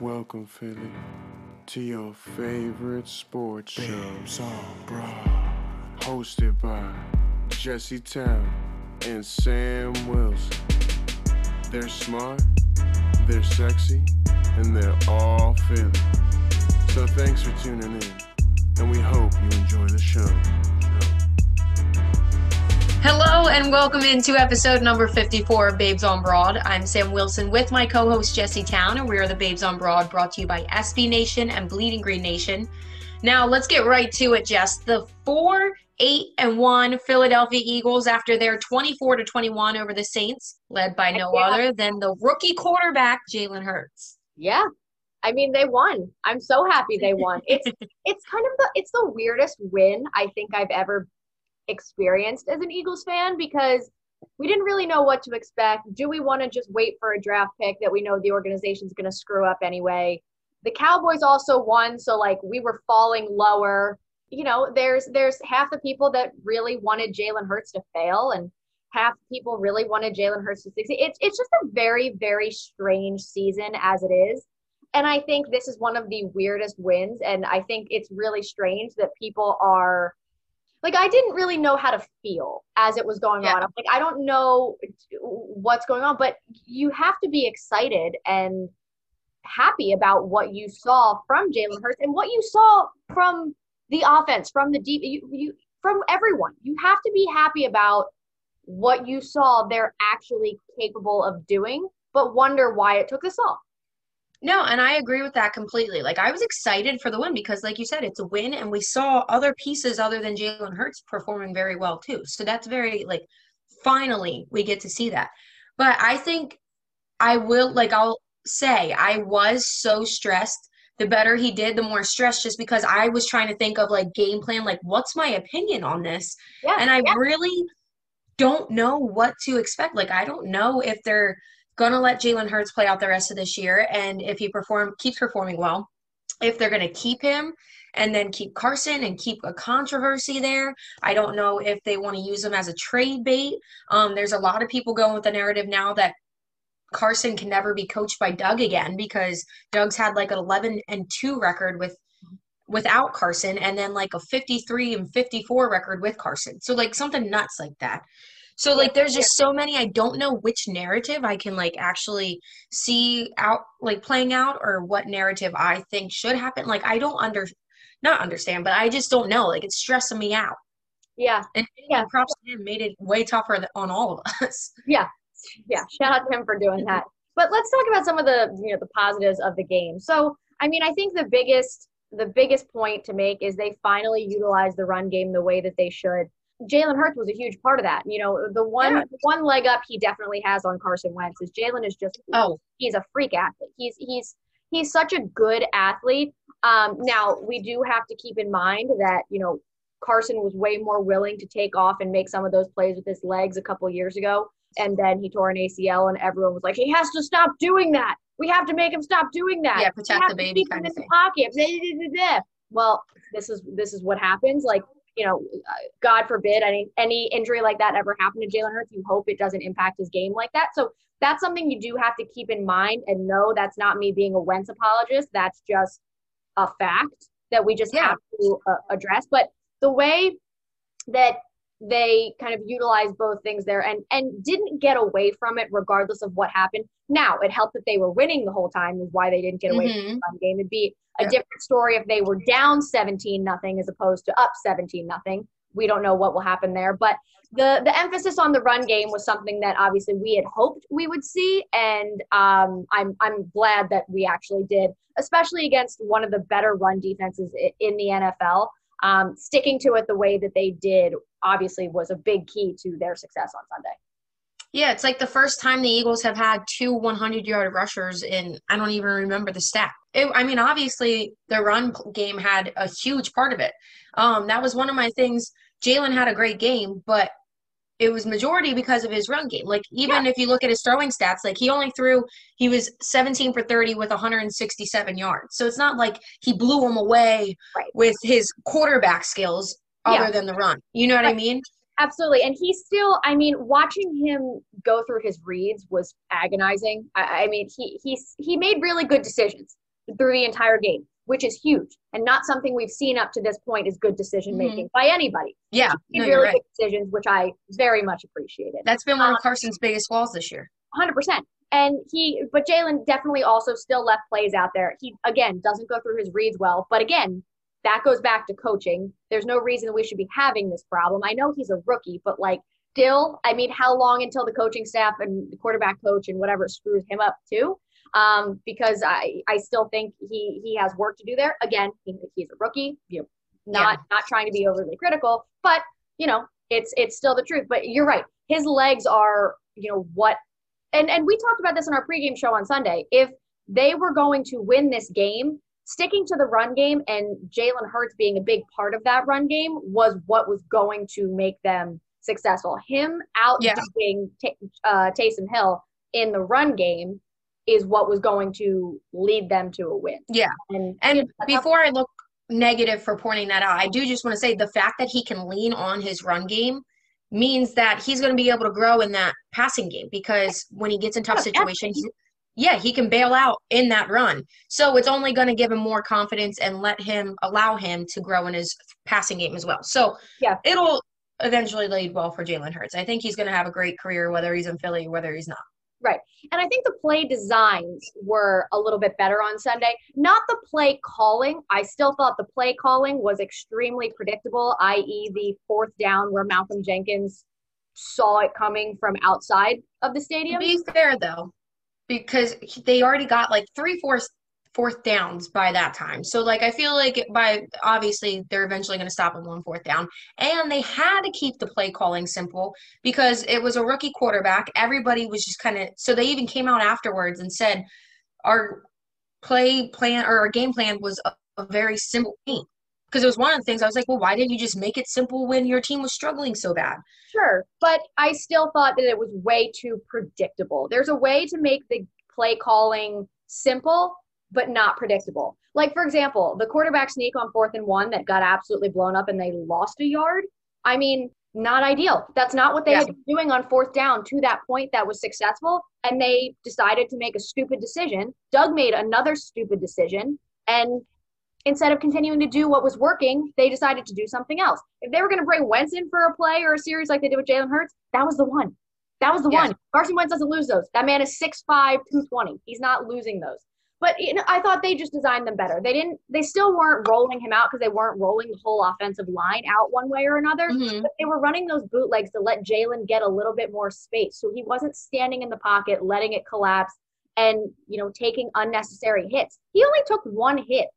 Welcome, Philly, to your favorite sports show, on Broad, hosted by Jesse Towne and Sam Wilson. They're smart, they're sexy, and they're all Philly. So thanks for tuning in, and we hope you enjoy the show. Hello and welcome into episode number 54 of Babes on Broad. I'm Sam Wilson with my co host Jesse Towne, and we are the Babes on Broad brought to you by SB Nation and Bleeding Green Nation. Now, let's get right to it, Jess. The 4 8 and 1 Philadelphia Eagles after their 24 to 21 over the Saints, led by no yeah. other than the rookie quarterback, Jalen Hurts. Yeah. I mean, they won. I'm so happy they won. It's it's kind of the it's the weirdest win I think I've ever experienced as an Eagles fan because we didn't really know what to expect. Do we want to just wait for a draft pick that we know the organization's going to screw up anyway? The Cowboys also won, so like we were falling lower. You know, there's there's half the people that really wanted Jalen Hurts to fail, and half people really wanted Jalen Hurts to succeed. It's it's just a very very strange season as it is, and I think this is one of the weirdest wins. And I think it's really strange that people are like I didn't really know how to feel as it was going yeah. on. I'm like, I don't know what's going on, but you have to be excited and happy about what you saw from Jalen Hurts and what you saw from the offense, from the deep, you, you from everyone. You have to be happy about what you saw they're actually capable of doing, but wonder why it took this off. No, and I agree with that completely. Like I was excited for the win because, like you said, it's a win, and we saw other pieces other than Jalen Hurts performing very well too. So that's very like finally we get to see that. But I think I will like I'll say I was so stressed. The better he did, the more stressed just because I was trying to think of like game plan, like what's my opinion on this? Yeah, and I yeah. really don't know what to expect. Like I don't know if they're gonna let Jalen Hurts play out the rest of this year, and if he perform keeps performing well, if they're gonna keep him and then keep Carson and keep a controversy there. I don't know if they want to use him as a trade bait. Um, there's a lot of people going with the narrative now that Carson can never be coached by Doug again because Doug's had like an 11 and 2 record with without Carson and then like a 53 and 54 record with Carson. So like something nuts like that. So like there's just so many I don't know which narrative I can like actually see out like playing out or what narrative I think should happen. Like I don't under not understand, but I just don't know. Like it's stressing me out. Yeah. And yeah. props to him made it way tougher on all of us. Yeah. Yeah. Shout out to him for doing that. But let's talk about some of the you know the positives of the game. So I mean I think the biggest the biggest point to make is they finally utilize the run game the way that they should. Jalen Hurts was a huge part of that. You know, the one yeah. one leg up he definitely has on Carson Wentz is Jalen is just oh he's a freak athlete. He's he's he's such a good athlete. Um, now we do have to keep in mind that you know Carson was way more willing to take off and make some of those plays with his legs a couple years ago, and then he tore an ACL, and everyone was like, he has to stop doing that. We have to make him stop doing that. Yeah, protect the baby kind of thing. Pocket. Well, this is this is what happens. Like you know, God forbid any any injury like that ever happen to Jalen Hurts. You hope it doesn't impact his game like that. So that's something you do have to keep in mind and know that's not me being a Wentz apologist. That's just a fact that we just yeah. have to uh, address. But the way that they kind of utilized both things there and and didn't get away from it regardless of what happened. Now it helped that they were winning the whole time is why they didn't get away mm-hmm. from the game. It'd be a yeah. different story if they were down 17 nothing as opposed to up 17 nothing. We don't know what will happen there, but the the emphasis on the run game was something that obviously we had hoped we would see, and um, I'm I'm glad that we actually did, especially against one of the better run defenses in the NFL. Um, sticking to it the way that they did obviously was a big key to their success on Sunday. Yeah, it's like the first time the Eagles have had two 100 yard rushers in, I don't even remember the stat. It, I mean, obviously, the run game had a huge part of it. Um, that was one of my things. Jalen had a great game, but it was majority because of his run game. Like, even yeah. if you look at his throwing stats, like he only threw, he was 17 for 30 with 167 yards. So it's not like he blew them away right. with his quarterback skills other yeah. than the run. You know what right. I mean? Absolutely. And he still, I mean, watching him go through his reads was agonizing. I, I mean, he he's he made really good decisions. through the entire game, which is huge and not something we've seen up to this point is good decision making by anybody. Yeah, He no, really right. good decisions, which I very much appreciated. That's been one Um, of Carson's biggest flaws this year. hundred percent. And he, but Jalen definitely also still left plays out there. He again doesn't go through his reads well, but again, that goes back to coaching. There's no reason we should be having this problem. I know he's a rookie, but like still, I mean, how long until the coaching staff and the quarterback coach and whatever screws him up too? Um, because I, I still think he he has work to do there. Again, he, he's a rookie. You know, not not trying to be overly critical, but you know, it's it's still the truth. But you're right. His legs are, you know, what and and we talked about this in our pregame show on Sunday. If they were going to win this game, sticking to the run game and Jalen Hurts being a big part of that run game was what was going to make them successful. Him outdoing Yeah. Ta- uh, Taysom Hill in the run game is what was going to lead them to a win. Yeah. And, And before I look negative for pointing that out, I do just want to say the fact that he can lean on his run game means that he's going to be able to grow in that passing game because when he gets in tough Yeah, situations, yeah, he can bail out in that run. So it's only going to give him more confidence and let him allow him to grow in his passing game as well. So Yeah. it'll eventually lead well for Jalen Hurts. I think he's going to have a great career, whether he's in Philly or whether he's not. Right. And I think the play designs were a little bit better on Sunday. Not the play calling. I still thought the play calling was extremely predictable, i.e., the fourth down where Malcolm Jenkins saw it coming from outside of the To stadium. be fair though, because they already got like three fourth fourth downs by that time. So like I feel like by obviously they're eventually going to stop on fourth down, and they had to keep the play calling simple because it was a rookie quarterback. Everybody was just kind of so they even came out afterwards and said our play plan or our game plan was a, a very simple thing. Because it was one of the things I was like, well, why didn't you just make it simple when your team was struggling so bad? Sure, but I still thought that it was way too predictable. There's a way to make the play calling simple but not predictable. Like for example, the quarterback sneak on fourth and one that got absolutely blown up and they lost a yard. I mean, not ideal. That's not what they Yeah. had been doing on fourth down to that point that was successful. And they decided to make a stupid decision. Doug made another stupid decision. And instead of continuing to do what was working, they decided to do something else. If they were going to bring Wentz in for a play or a series like they did with Jalen Hurts, that was the one. That was the Yeah. one. Carson Wentz doesn't lose those. That man is 6'5, 220. He's not losing those. But you know, I thought they just designed them better. They didn't. They still weren't rolling him out because they weren't rolling the whole offensive line out one way or another. Mhm. But they were running those bootlegs to let Jalen get a little bit more space, so he wasn't standing in the pocket, letting it collapse, and you know taking unnecessary hits. He only took one hit,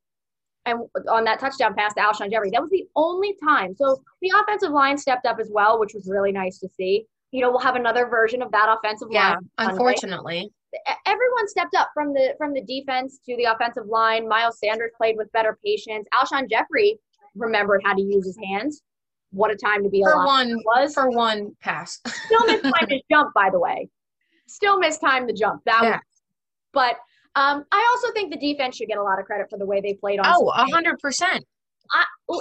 and on that touchdown pass to Alshon Jeffery, that was the only time. So the offensive line stepped up as well, which was really nice to see. You know, we'll have another version of that offensive Yeah, line. Yeah, unfortunately. everyone stepped up from the from the defense to the offensive line. Miles Sanders played with better patience. Alshon Jeffery remembered how to use his hands. What a time to be alive! For one, was for one pass. still missed time to jump, by the way. Still missed time to jump. That Yeah. was, but um, I also think the defense should get a lot of credit for the way they played on. Oh, hundred percent.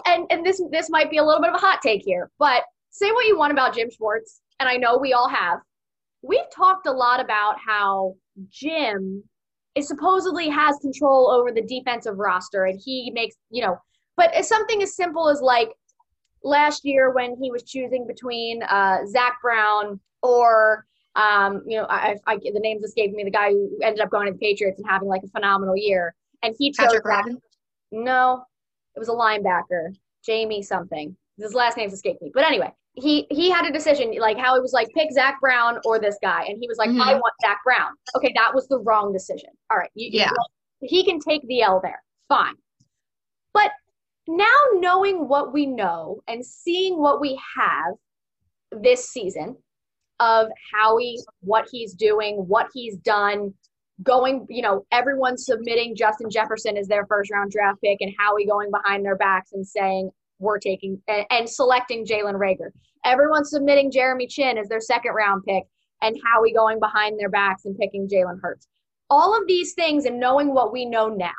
and and this this might be a little bit of a hot take here, but say what you want about Jim Schwartz, and I know we all have. We've talked a lot about how Jim is supposedly has control over the defensive roster, and he makes you know, but it's something as simple as like last year when he was choosing between uh, Zach Brown or um, you know, I, I the names escaped me. The guy who ended up going to the Patriots and having like a phenomenal year, and he chose Patrick Robin. no, it was a linebacker, Jamie something. His last name's escaped me. But anyway, he he had a decision, like how it was like pick Zach Brown or this guy, and he was like, Mhm. I want Zach Brown. Okay, that was the wrong decision. All right, you, you- Yeah. he can take the L there, fine. But now knowing what we know and seeing what we have this season of Howie, what he's doing, what he's done, going, you know, everyone submitting Justin Jefferson as their first round draft pick and Howie going behind their backs and saying, we're taking and, and selecting Jalen Reagor. Everyone submitting Jeremy Chinn as their second round pick and Howie going behind their backs and picking Jalen Hurts. All of these things and knowing what we know now,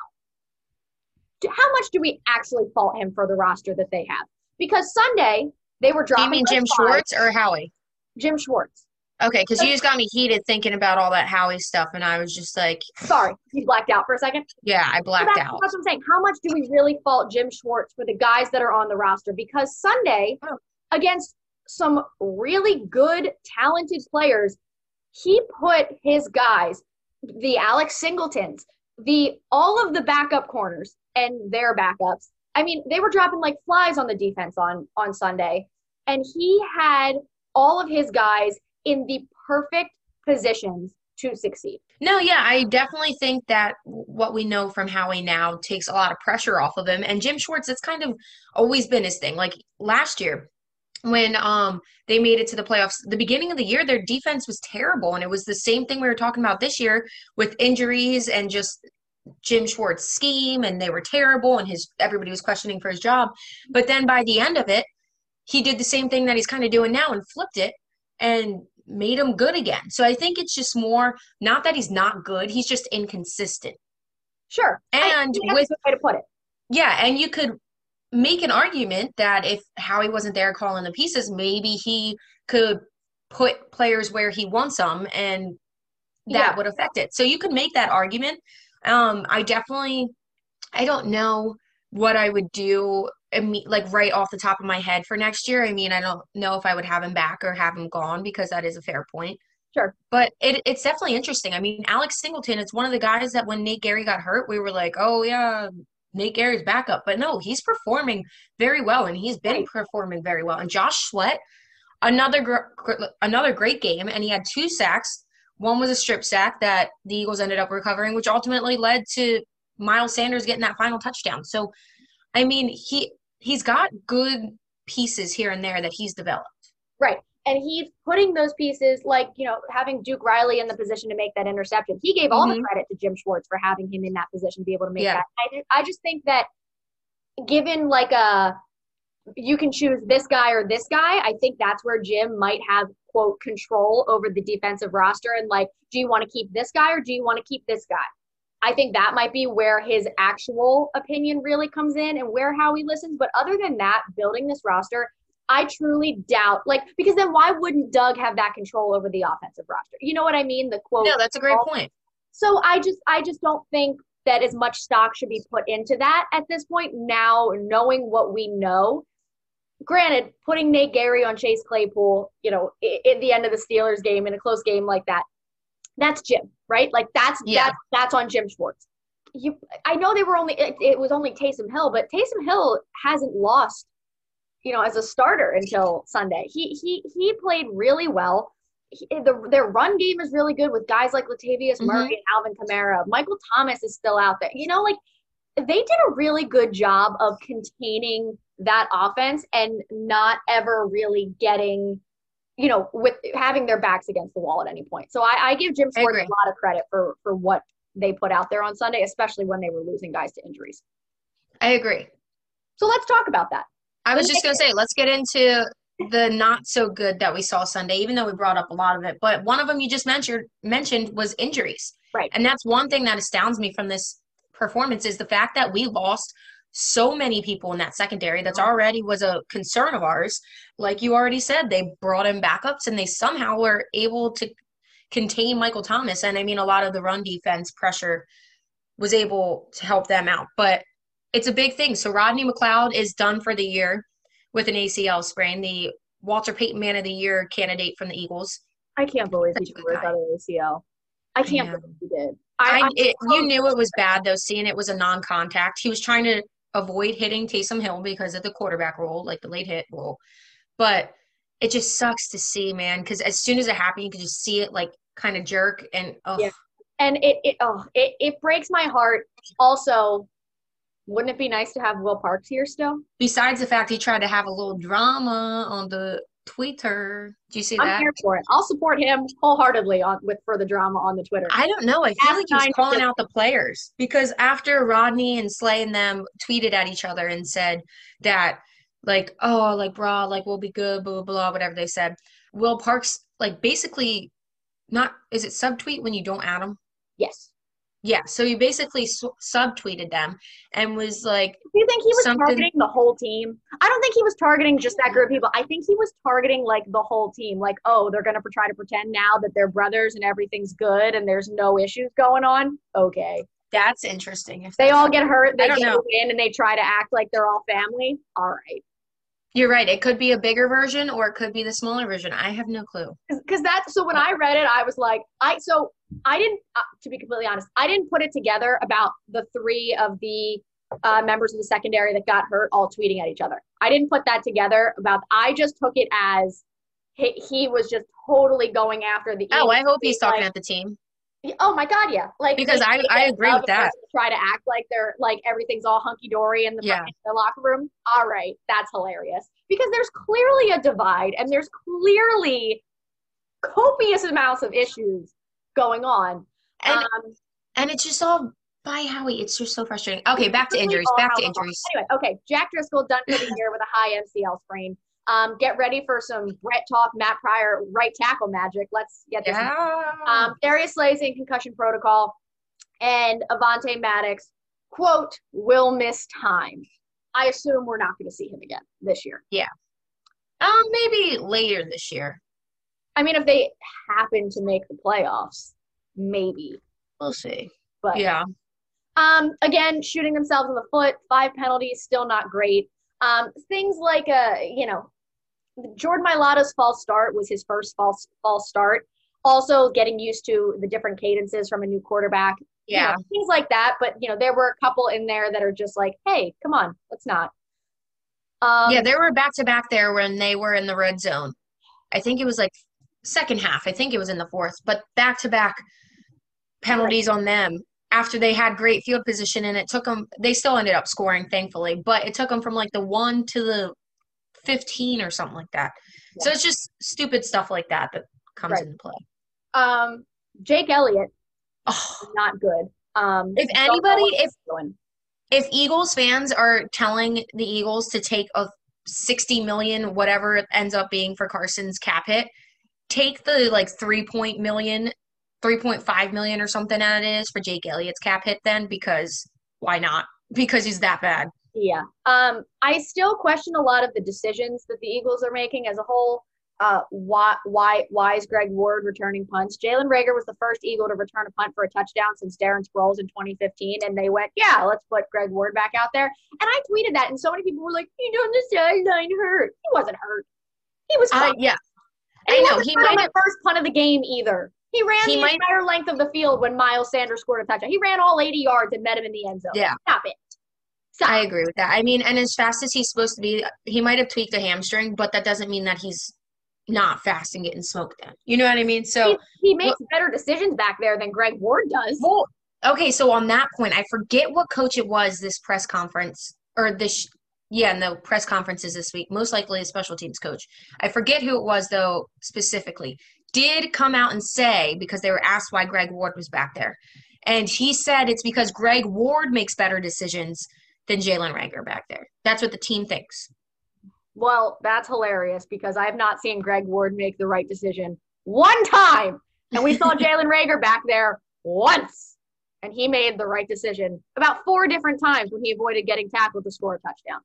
how much do we actually fault him for the roster that they have? Because Sunday they were Do you mean Jim five- Schwartz or Howie? Jim Schwartz. Okay, because you just got me heated thinking about all that Howie stuff, and I was just like, Sorry, you blacked out for a second. yeah, I So blacked that's, out. that's what I'm saying. How much do we really fault Jim Schwartz for the guys that are on the roster? Because Sunday, Oh. against some really good, talented players, he put his guys, the Alex Singletons, the all of the backup corners and their backups. I mean, they were dropping like flies on the defense on on Sunday, and he had all of his guys in the perfect positions to succeed. No, yeah, I definitely think that what we know from Howie now takes a lot of pressure off of him. And Jim Schwartz, it's kind of always been his thing. Like last year, when um they made it to the playoffs, the beginning of the year, their defense was terrible, and it was the same thing we were talking about this year with injuries and just Jim Schwartz scheme, and they were terrible, and his everybody was questioning for his job. But then by the end of it, he did the same thing that he's kind of doing now and flipped it and made him good again. So I think it's just more not that he's not good, he's just inconsistent. Sure. And that's with way to put it. yeah, and you could make an argument that if Howie wasn't there calling the pieces, maybe he could put players where he wants them and that Yeah. would affect it. So you could make that argument. Um, I definitely I don't know what I would do like right off the top of my head for next year. I mean, I don't know if I would have him back or have him gone because that is a fair point. Sure. But it, it's definitely interesting. I mean, Alex Singleton is one of the guys that when Nate Gerry got hurt, we were like, oh, yeah, Nate Gerry's backup. But no, he's performing very well, and he's been performing very well. And Josh Sweat, another gr- another great game, and he had two sacks. One was a strip sack that the Eagles ended up recovering, which ultimately led to Miles Sanders getting that final touchdown. So, I mean, he he's got good pieces here and there that he's developed. Right. And he's putting those pieces, like, you know, having Duke Riley in the position to make that interception. He gave all the Mhm. credit to Jim Schwartz for having him in that position to be able to make Yeah. that. I, I just think that given like a, you can choose this guy or this guy, I think that's where Jim might have, quote, control over the defensive roster. And like, do you want to keep this guy or do you want to keep this guy? I think that might be where his actual opinion really comes in and where how he listens. But other than that, building this roster, I truly doubt, like, because then why wouldn't Doug have that control over the offensive roster? You know what I mean? The quote. No, that's a great point. So I just, I just don't think that as much stock should be put into that at this point. Now, knowing what we know, granted, putting Nate Gerry on Chase Claypool, you know, at the end of the Steelers game in a close game like that, that's Jim, right? Like that's Yeah. that's that's on Jim Schwartz. You, I know they were only it, it was only Taysom Hill, but Taysom Hill hasn't lost, you know, as a starter until Sunday. He he he played really well. He, the, their run game is really good with guys like Latavius Mhm. Murray and Alvin Kamara. Michael Thomas is still out there. You know, like they did a really good job of containing that offense and not ever really getting, you know, with having their backs against the wall at any point. So I, I give Jim Schwartz a lot of credit for for what they put out there on Sunday, especially when they were losing guys to injuries. I agree. So let's talk about that. I was Let's just gonna say, let's get into the not so good that we saw Sunday, even though we brought up a lot of it. But one of them you just mentioned mentioned was injuries. Right. And that's one thing that astounds me from this performance is the fact that we lost so many people in that secondary that's uh-huh. already was a concern of ours. Like you already said, they brought in backups and they somehow were able to contain Michael Thomas. And I mean a lot of the run defense pressure was able to help them out. But it's a big thing. So Rodney McLeod is done for the year with an ACL sprain, the Walter Payton Man of the Year candidate from the Eagles. I can't believe Such he tore his guy. ACL. I can't know. believe he did. I, I'm it, you knew it was bad though, seeing it was a non-contact. He was trying to avoid hitting Taysom Hill because of the quarterback rule, like the late hit rule. But it just sucks to see, man, because as soon as it happened, you could just see it like kind of jerk and oh, Yeah. and it it oh it, it breaks my heart. Also, wouldn't it be nice to have Will Parks here still? besides the fact he tried to have a little drama on the Twitter. Do you see I'm that? here for it. I'll support him wholeheartedly on with for the drama on the Twitter. I don't know. I feel like he was nine calling out the players because after Rodney and Slay and them tweeted at each other and said that, like, oh, like, bra, like, we'll be good, blah, blah, blah, whatever they said. Will Parks, like, basically, not, is it subtweet when you don't add him? yes. Yeah, so he basically su- subtweeted them and was like, Do you think he was Something- targeting the whole team? I don't think he was targeting just that group of people. I think he was targeting like the whole team. Like, oh, they're gonna try to pretend now that they're brothers and everything's good and there's no issues going on. Okay. "That's interesting." If They all get hurt, they don't get know. a win, and they try to act like they're all family. All right. You're right. It could be a bigger version or it could be the smaller version. I have no clue. because that's so when i read it i was like i so i didn't uh, to be completely honest i didn't put it together about the three of the uh, members of the secondary that got hurt all tweeting at each other i didn't put that together about i just took it as he, he was just totally going after the Oh, I hope he's like, talking at the team. oh my god yeah like Because I- I agree with that. try to act like they're like everything's all hunky-dory in the, Yeah. in the locker room all right that's hilarious because there's clearly a divide and there's clearly copious amounts of issues going on And um, and it's just all by Howie. It's just so frustrating. Okay, back to injuries. Back to injuries. anyway okay jack driscoll done for the year with a high mcl sprain um, get ready for some Brett Toth, Matt Pryor right tackle magic. Let's get this Yeah. Um, Darius Slay's in concussion protocol, and Avonte Maddox, quote, will miss time. I assume we're not going to see him again this year. Yeah. Um, maybe later this year. I mean, if they happen to make the playoffs, maybe. We'll see. But Yeah. um, again, shooting themselves in the foot, five penalties, still not great. Um, things like uh, you know, Jordan Mailata's false start was his first false false start. Also, getting used to the different cadences from a new quarterback. you know, Yeah. things like that. But you know, there were a couple in there that are just like, hey, come on, let's not. Um, yeah, there were back to back there when they were in the red zone. I think it was like second half. I think it was in the fourth, but back to back penalties on them after they had great field position and it took them they still ended up scoring thankfully, but it took them from like the 1 to the 15 or something like that. So it's just stupid stuff like that that comes Right. into play. um, Jake Elliott, Oh, not good. Um, If anybody- if- if Eagles fans are telling the Eagles to take a 60 million, whatever it ends up being for Carson's cap hit, take the like 3 point million, 3.5 million or something that it is for Jake Elliott's cap hit then because why not? Because he's that bad. Yeah. Um, I still question a lot of the decisions that the Eagles are making as a whole. Uh, why, why, why is Greg Ward returning punts? Jalen Reagor was the first Eagle to return a punt for a touchdown since Darren Sproles in 2015, and they went, yeah, let's put Greg Ward back out there. And I tweeted that, and so many people were like, "He's on the sideline hurt." He wasn't hurt. He was I fine. yeah. And I know, he might the first punt of the game either. He ran He the might- entire length of the field when Miles Sanders scored a touchdown. He ran all 80 yards and met him in the end zone. Yeah. Stop it. Stop. I agree with that. I mean, and as fast as he's supposed to be, he might have tweaked a hamstring, but that doesn't mean that he's not fast and getting smoked then. You know what I mean? So he, he makes better decisions back there than Greg Ward does. Well, okay, so on that point, I forget what coach it was this press conference or this yeah, no press conferences this week. Most likely a special teams coach. I forget who it was though specifically. Did come out and say because they were asked why Greg Ward was back there. And he said it's because Greg Ward makes better decisions than Jalen Reagor back there. That's what the team thinks. Well, that's hilarious because I've not seen Greg Ward make the right decision one time. And we saw Jalen Reagor back there once. And he made the right decision about four different times when he avoided getting tackled to score a touchdown.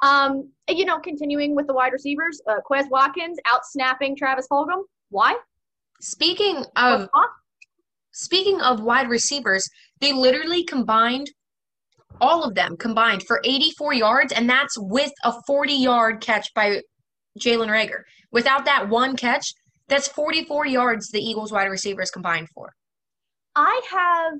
Um, you know, continuing with the wide receivers, uh, Quez Watkins out snapping Travis Fulgham. Why? Speaking of Speaking of wide receivers, they literally combined all of them combined for 84 yards, and that's with a 40 yard catch by Jalen Reagor. Without that one catch, that's 44 yards the Eagles wide receivers combined for. I have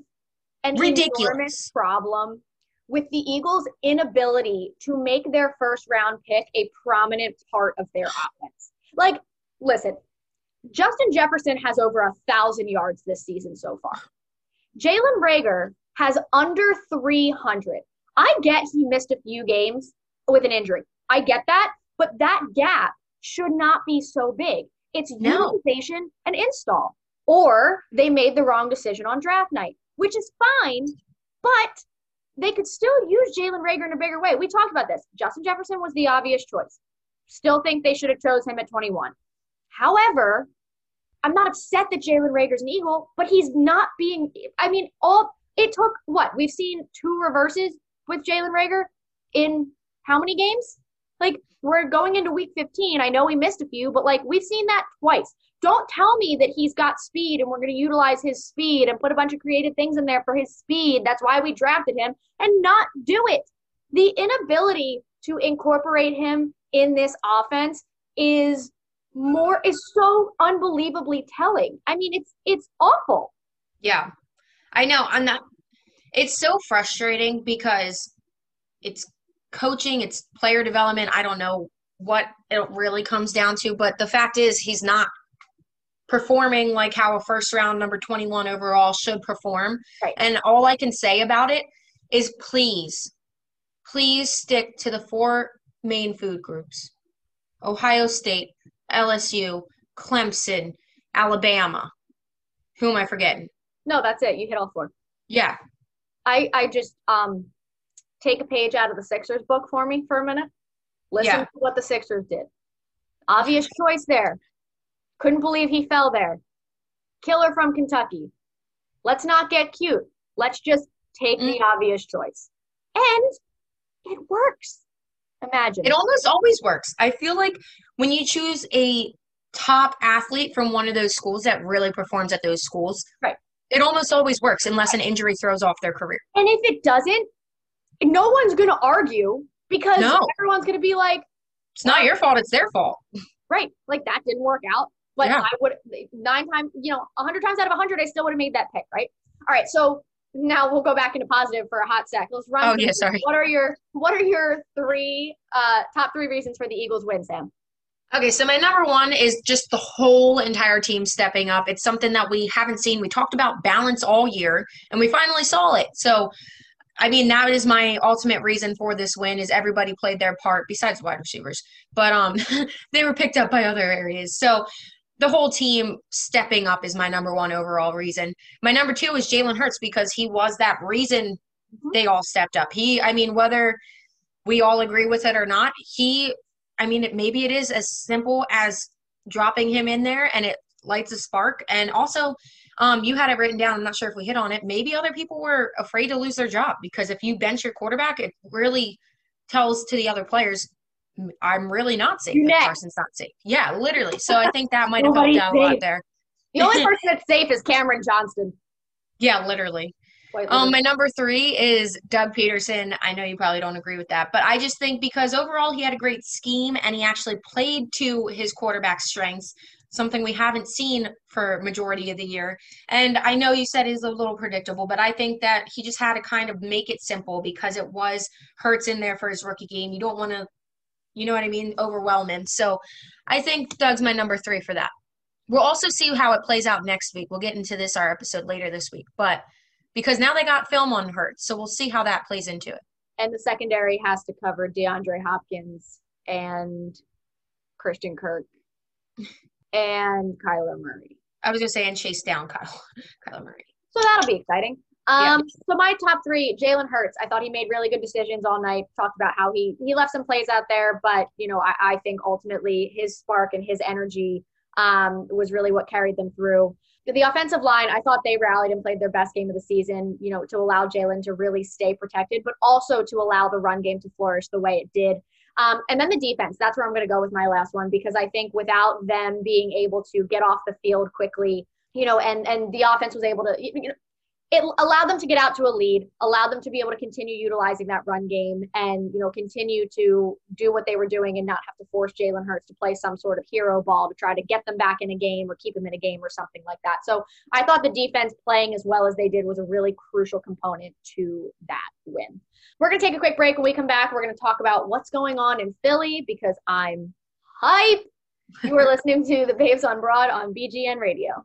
an Ridiculous. enormous problem with the Eagles' inability to make their first round pick a prominent part of their offense. Like, listen, Justin Jefferson has over a thousand yards this season so far. Jalen Reagor has under 300. I get he missed a few games with an injury. I get that, but that gap should not be so big. It's No. utilization and install. Or they made the wrong decision on draft night, which is fine, but they could still use Jalen Reagor in a bigger way. We talked about this. Justin Jefferson was the obvious choice. Still think they should have chose him at 21. However, I'm not upset that Jalen Reagor's an Eagle, but he's not being. I mean, all it took what? We've seen two reverses with Jalen Reagor in how many games? Like we're going into week 15. I know we missed a few, but like we've seen that twice. Don't tell me that he's got speed and we're going to utilize his speed and put a bunch of creative things in there for his speed. That's why we drafted him and not do it. The inability to incorporate him in this offense is more is so unbelievably telling. I mean, it's it's awful. Yeah. I know. I'm not it's so frustrating because it's coaching, it's player development. I don't know what it really comes down to, but the fact is he's not performing like how a first round number 21 overall should perform. Right. And all I can say about it is please, please stick to the four main food groups Ohio State, LSU, Clemson, Alabama. Who am I forgetting? No, that's it. You hit all four. Yeah. I I just um take a page out of the Sixers book for me for a minute. Listen Yeah. to what the Sixers did. Obvious choice there. Couldn't believe he fell there. Killer from Kentucky. Let's not get cute. Let's just take the mm. obvious choice. And it works. Imagine. It almost always works. I feel like when you choose a top athlete from one of those schools that really performs at those schools, Right. It almost always works unless an injury throws off their career. And if it doesn't, no one's going to argue because No. everyone's going to be like, It's not your fault, it's their fault. right, like that didn't work out. But Yeah. I would nine times, you know, a hundred times out of a hundred, I still would have made that pick, right? All right, so now we'll go back into positive for a hot sec. Let's run. Oh, yeah, sorry. What are your What are your three uh, top three reasons for the Eagles win, Sam? Okay, so my number one is just the whole entire team stepping up. It's something that we haven't seen. We talked about balance all year, and we finally saw it. So, I mean, that is my ultimate reason for this win is everybody played their part besides wide receivers, but um, they were picked up by other areas. So, the whole team stepping up is my number one overall reason. My number two is Jalen Hurts because he was that reason Mhm. they all stepped up. He, I mean, whether we all agree with it or not, he I mean, it, maybe it is as simple as dropping him in there and it lights a spark. And also, um, you had it written down. I'm not sure if we hit on it. Maybe other people were afraid to lose their job because if you bench your quarterback, it really tells to the other players, "M- I'm really not safe. You're if next." Carson's not safe. Yeah, literally. So I think that might have helped out a lot there. The only person that's safe is Cameron Johnston. Yeah, literally. Um, my number three is Doug Pederson. I know you probably don't agree with that, but I just think because overall he had a great scheme and he actually played to his quarterback strengths, something we haven't seen for majority of the year. And I know you said is a little predictable, but I think that he just had to kind of make it simple because it was Hurts in there for his rookie game. You don't want to, you know what I mean, Overwhelming. So I think Doug's my number three for that. We'll also see how it plays out next week. We'll get into this our episode later this week, but because now they got film on Hurts, so we'll see how that plays into it. and the secondary has to cover DeAndre Hopkins and Christian Kirk and Kyler Murray. I was gonna say and chase down Kyle, Kyler Murray. So that'll be exciting. Yeah. Um, so my top three, Jalen Hurts. I thought he made really good decisions all night. Talked about how he he left some plays out there, but you know, I, I think ultimately his spark and his energy um, was really what carried them through. The offensive line, I thought they rallied and played their best game of the season, you know, to allow Jalen to really stay protected, but also to allow the run game to flourish the way it did. Um, and then the defense, that's where I'm going to go with my last one because I think without them being able to get off the field quickly, you know, and and the offense was able to, you know, it allowed them to get out to a lead, allowed them to be able to continue utilizing that run game and, you know, continue to do what they were doing and not have to force Jalen Hurts to play some sort of hero ball to try to get them back in a game or keep them in a game or something like that. So I thought the defense playing as well as they did was a really crucial component to that win. We're going to take a quick break. When we come back, we're going to talk about what's going on in Philly because I'm hype. You are listening to the Babes on Broad on BGN Radio.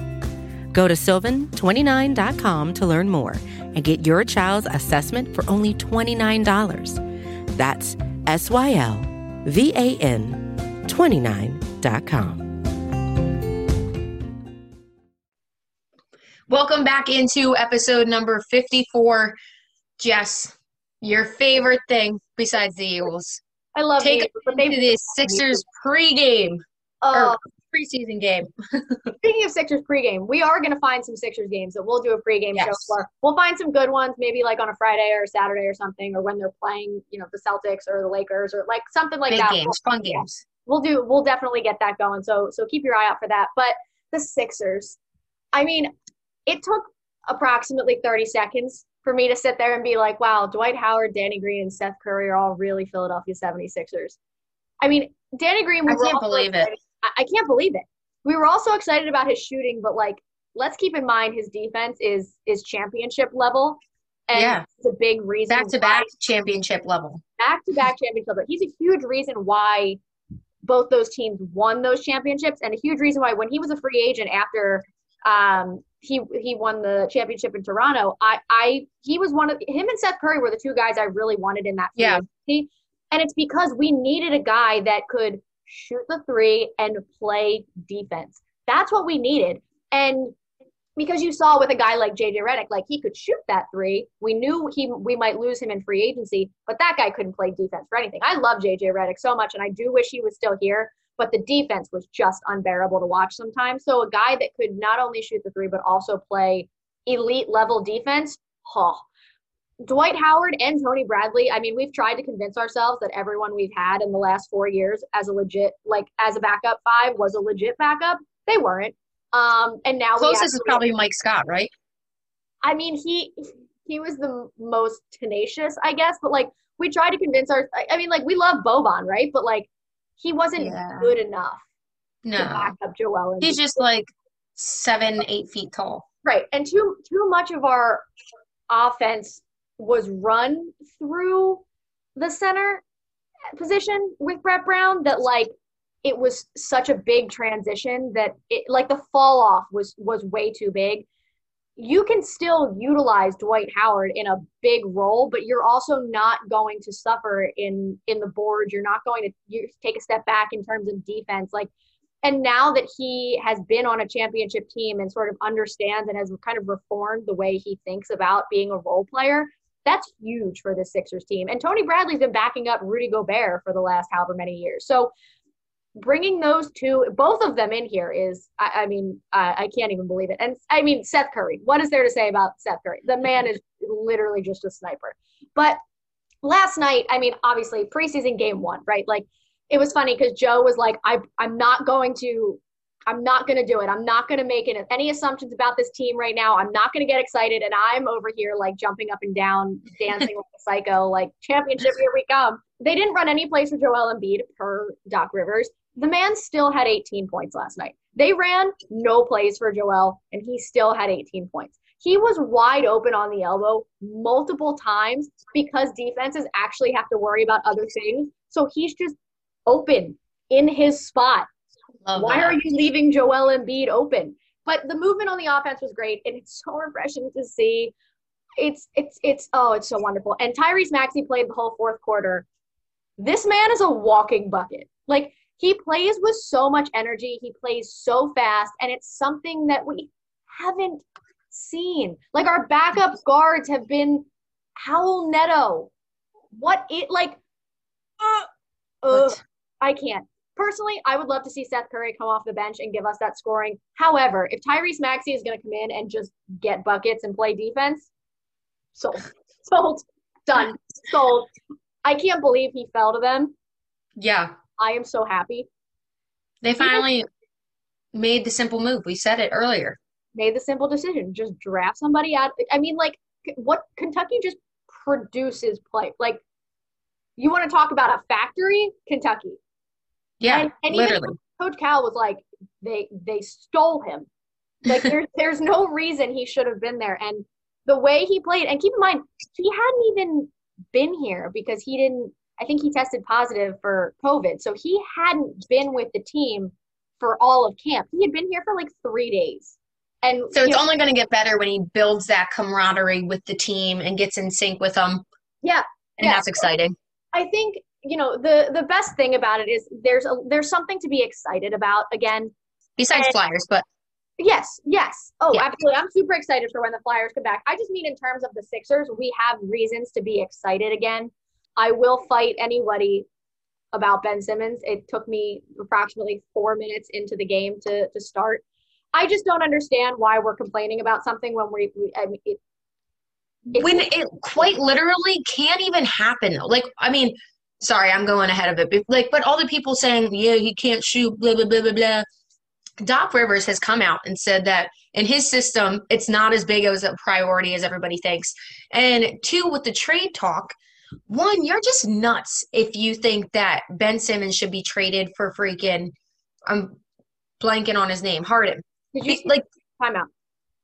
Go to sylvan29.com to learn more and get your child's assessment for only $29. That's S Y L V A N 29.com. Welcome back into episode number 54. Jess, your favorite thing besides the Eagles. I love Take the us Eagles, but they into the Sixers pregame oh, or preseason game. Speaking of Sixers pregame, we are going to find some Sixers games that we'll do a pregame show for. We'll find some good ones, maybe like on a Friday or a Saturday or something, or when they're playing, you know, the Celtics or the Lakers or like something like Big that. games, fun games. We'll do. We'll definitely get that going. So so keep your eye out for that. But the Sixers, I mean, it took approximately 30 seconds for me to sit there and be like, wow, Dwight Howard, Danny Green, and Seth Curry are all really Philadelphia 76ers. I mean, Danny Green, I can't believe it. I, I can't believe it. We were also excited about his shooting, but like, let's keep in mind his defense is is championship level. And Yeah. it's a big reason Back to back championship level. back to back championship. But he's a huge reason why both those teams won those championships, and a huge reason why when he was a free agent after um, he he won the championship in Toronto, I I he was one of him and Seth Curry were the two guys I really wanted in that free Yeah. agency. and it's because we needed a guy that could shoot the three and play defense. That's what we needed, and because you saw with a guy like JJ Redick, like he could shoot that three. We knew he we might lose him in free agency, but that guy couldn't play defense for anything. I love JJ Redick so much, and I do wish he was still here, but the defense was just unbearable to watch sometimes. So a guy that could not only shoot the three but also play elite level defense, huh. Dwight Howard and Tony Bradley. I mean, we've tried to convince ourselves that everyone we've had in the last four years as a legit, like as a backup five, was a legit backup. They weren't. Um, and now we Closest is probably Mike Scott, right? I mean, he he was the most tenacious, I guess. But like, we tried to convince our. I- mean, like, we love Boban, right? But like, he wasn't Yeah. good enough to No. back up Joel. He's just like seven, eight feet tall. right, and too too much of our offense was run through the center position with Brett Brown that like it was such a big transition that it like the fall off was was way too big. You can still utilize Dwight Howard in a big role, but you're also not going to suffer in in the board. You're not going to you take a step back in terms of defense. Like and now that he has been on a championship team and sort of understands and has kind of reformed the way he thinks about being a role player, that's huge for the Sixers team. And Tony Bradley's been backing up Rudy Gobert for the last however many years. So bringing those two, both of them in here is, I, I mean, I, I can't even believe it. And I mean, Seth Curry. What is there to say about Seth Curry? The man is literally just a sniper. But last night, I mean, obviously preseason game one, right? Like it was funny because Joe was like, I, I'm not going to I'm not going to do it. I'm not going to make it any assumptions about this team right now. I'm not going to get excited. And I'm over here like jumping up and down, dancing like a psycho, like championship, here we come. They didn't run any plays for Joel Embiid per Doc Rivers. The man still had 18 points last night. They ran no plays for Joel, and he still had 18 points. He was wide open on the elbow multiple times because defenses actually have to worry about other things. So he's just open in his spot. Love Why that. are you leaving Joel Embiid open? But the movement on the offense was great, and it's so refreshing to see. It's it's it's oh, it's so wonderful. And Tyrese Maxey played the whole fourth quarter. This man is a walking bucket. Like he plays with so much energy. He plays so fast, and it's something that we haven't seen. Like our backup guards have been Raul Neto. What it like? Uh, uh, I can't. Personally, I would love to see Seth Curry come off the bench and give us that scoring. However, if Tyrese Maxey is going to come in and just get buckets and play defense, sold, sold, done, sold. I can't believe he fell to them. Yeah. I am so happy. They finally made the simple move. We said it earlier. Made the simple decision, just draft somebody out. I mean, like what Kentucky just produces play. Like you want to talk about a factory, Kentucky. Yeah, And- and even literally. Coach Cal was like, they they stole him. Like there's there's no reason he should have been there. And the way he played, and keep in mind, he hadn't even been here because he didn't. I think he tested positive for COVID, so he hadn't been with the team for all of camp. He had been here for like three days, and So it's know, only going to get better when he builds that camaraderie with the team and gets in sync with them. Yeah, And yeah. that's exciting. I think you know the the best thing about it is there's a there's something to be excited about. Again, Besides And- Flyers, but Yes, yes. Oh, Yeah. absolutely. I'm super excited for when the Flyers come back. I just mean in terms of the Sixers, we have reasons to be excited again. I will fight anybody about Ben Simmons. It took me approximately four minutes into the game to to start. I just don't understand why we're complaining about something when we, we I mean, it, when it quite literally can't even happen. Like, I mean, sorry, I'm going ahead of it. But like, but all the people saying, yeah, he can't shoot, blah blah blah blah blah. Doc Rivers has come out and said that in his system, it's not as big as a priority as everybody thinks. And two, with the trade talk, one, you're just nuts if you think that Ben Simmons should be traded for freaking. I'm blanking on his name, Harden. did you Be- Like time out?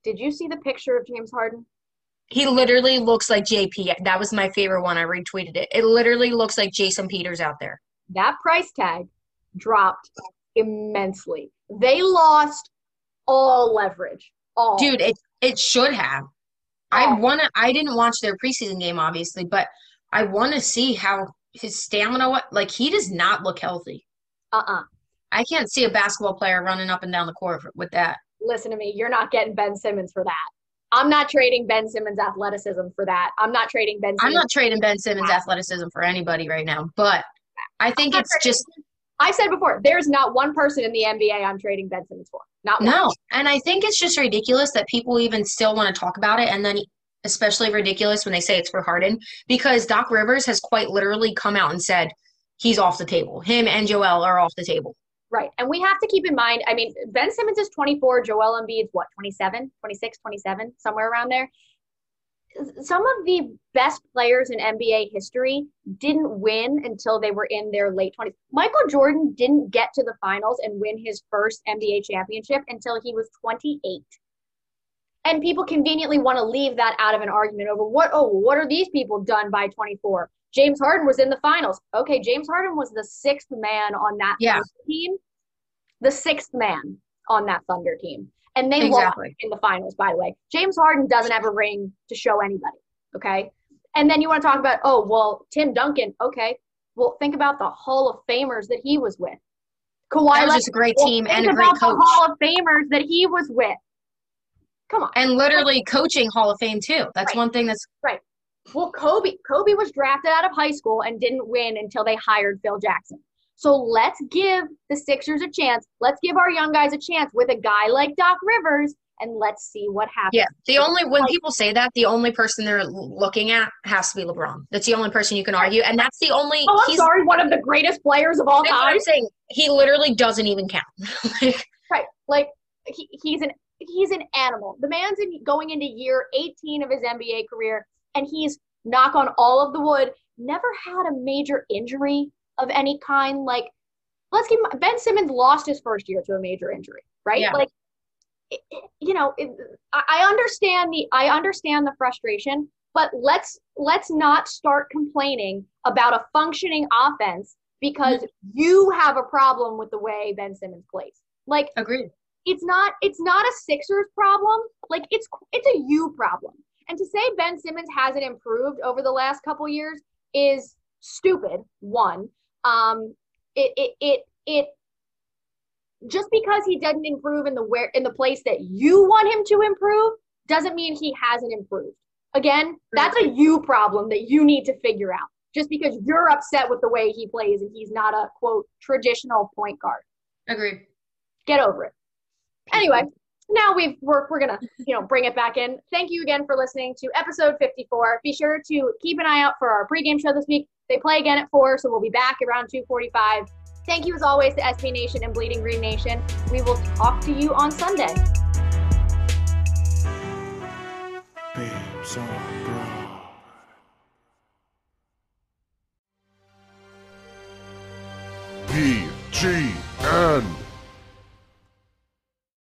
Did you see the picture of James Harden? He literally looks like JP. That was my favorite one. I retweeted it. It literally looks like Jason Peters out there. that price tag dropped immensely. They lost all leverage. All. Dude, it it should have. I Oh. want to I didn't watch their preseason game obviously, but I want to see how his stamina what like he does not look healthy. Uh-uh. I can't see a basketball player running up and down the court with that. Listen to me. You're not getting Ben Simmons for that. I'm not trading Ben Simmons' athleticism for that. I'm not trading Ben Simmons I'm not trading Ben Simmons' athleticism for anybody right now, but I think it's trading- just I've said before, there's not one person in the NBA I'm trading Ben Simmons for. Not one. No, and I think it's just ridiculous that people even still want to talk about it, and then especially ridiculous when they say it's for Harden because Doc Rivers has quite literally come out and said he's off the table. Him and Joel are off the table. Right. And we have to keep in mind, I mean, Ben Simmons is 24, Joel Embiid's what, 27, 26, 27, somewhere around there. Some of the best players in NBA history didn't win until they were in their late 20s. Michael Jordan didn't get to the finals and win his first NBA championship until he was 28. And people conveniently want to leave that out of an argument over what, oh, what are these people done by 24? James Harden was in the finals. Okay, James Harden was the sixth man on that Yeah. Team. The sixth man on that Thunder team. And they lost in the finals, by the way. James Harden doesn't have a ring to show anybody. Okay. And then you want to talk about, oh, well, Tim Duncan. Okay. Well, think about the Hall of Famers that he was with. Kawhi That was just a great Well, team and a great about the coach. Hall of Famers that he was with. Come on. And literally coaching Hall of Fame too. That's Right. one thing that's Well, Kobe, Kobe was drafted out of high school and didn't win until they hired Phil Jackson. So let's give the Sixers a chance. Let's give our young guys a chance with a guy like Doc Rivers, and let's see what happens. yeah. The only when people say that, the only person they're looking at has to be LeBron. That's the only person you can argue, and that's the only. Oh, I'm he's, sorry, one of the greatest players of all time. I'm saying. He literally doesn't even count. Right. Like he, he's an he's an animal. The man's in, going into year 18 of his NBA career, and he's knock on all of the wood, never had a major injury of any kind. Like, let's keep Ben Simmons lost his first year to a major injury, right? Yeah. Like, it- you know, it, I I understand the I understand the frustration, but let's let's not start complaining about a functioning offense because mm-hmm. you have a problem with the way Ben Simmons plays. Like agreed. it's not it's not a Sixers problem. Like it's it's a you problem. And to say Ben Simmons hasn't improved over the last couple years is stupid. One, um, it it it it just because he doesn't improve in the where in the place that you want him to improve doesn't mean he hasn't improved. Again, that's a you problem that you need to figure out. Just because you're upset with the way he plays and he's not a quote traditional point guard Agreed. get over it. Anyway, now we've we're gonna, you know, bring it back in. Thank you again for listening to episode 54. Be sure to keep an eye out for our pregame show this week. They play again at four, so we'll be back around 2:45. Thank you as always to SB Nation and Bleeding Green Nation. We will talk to you on Sunday. BGN.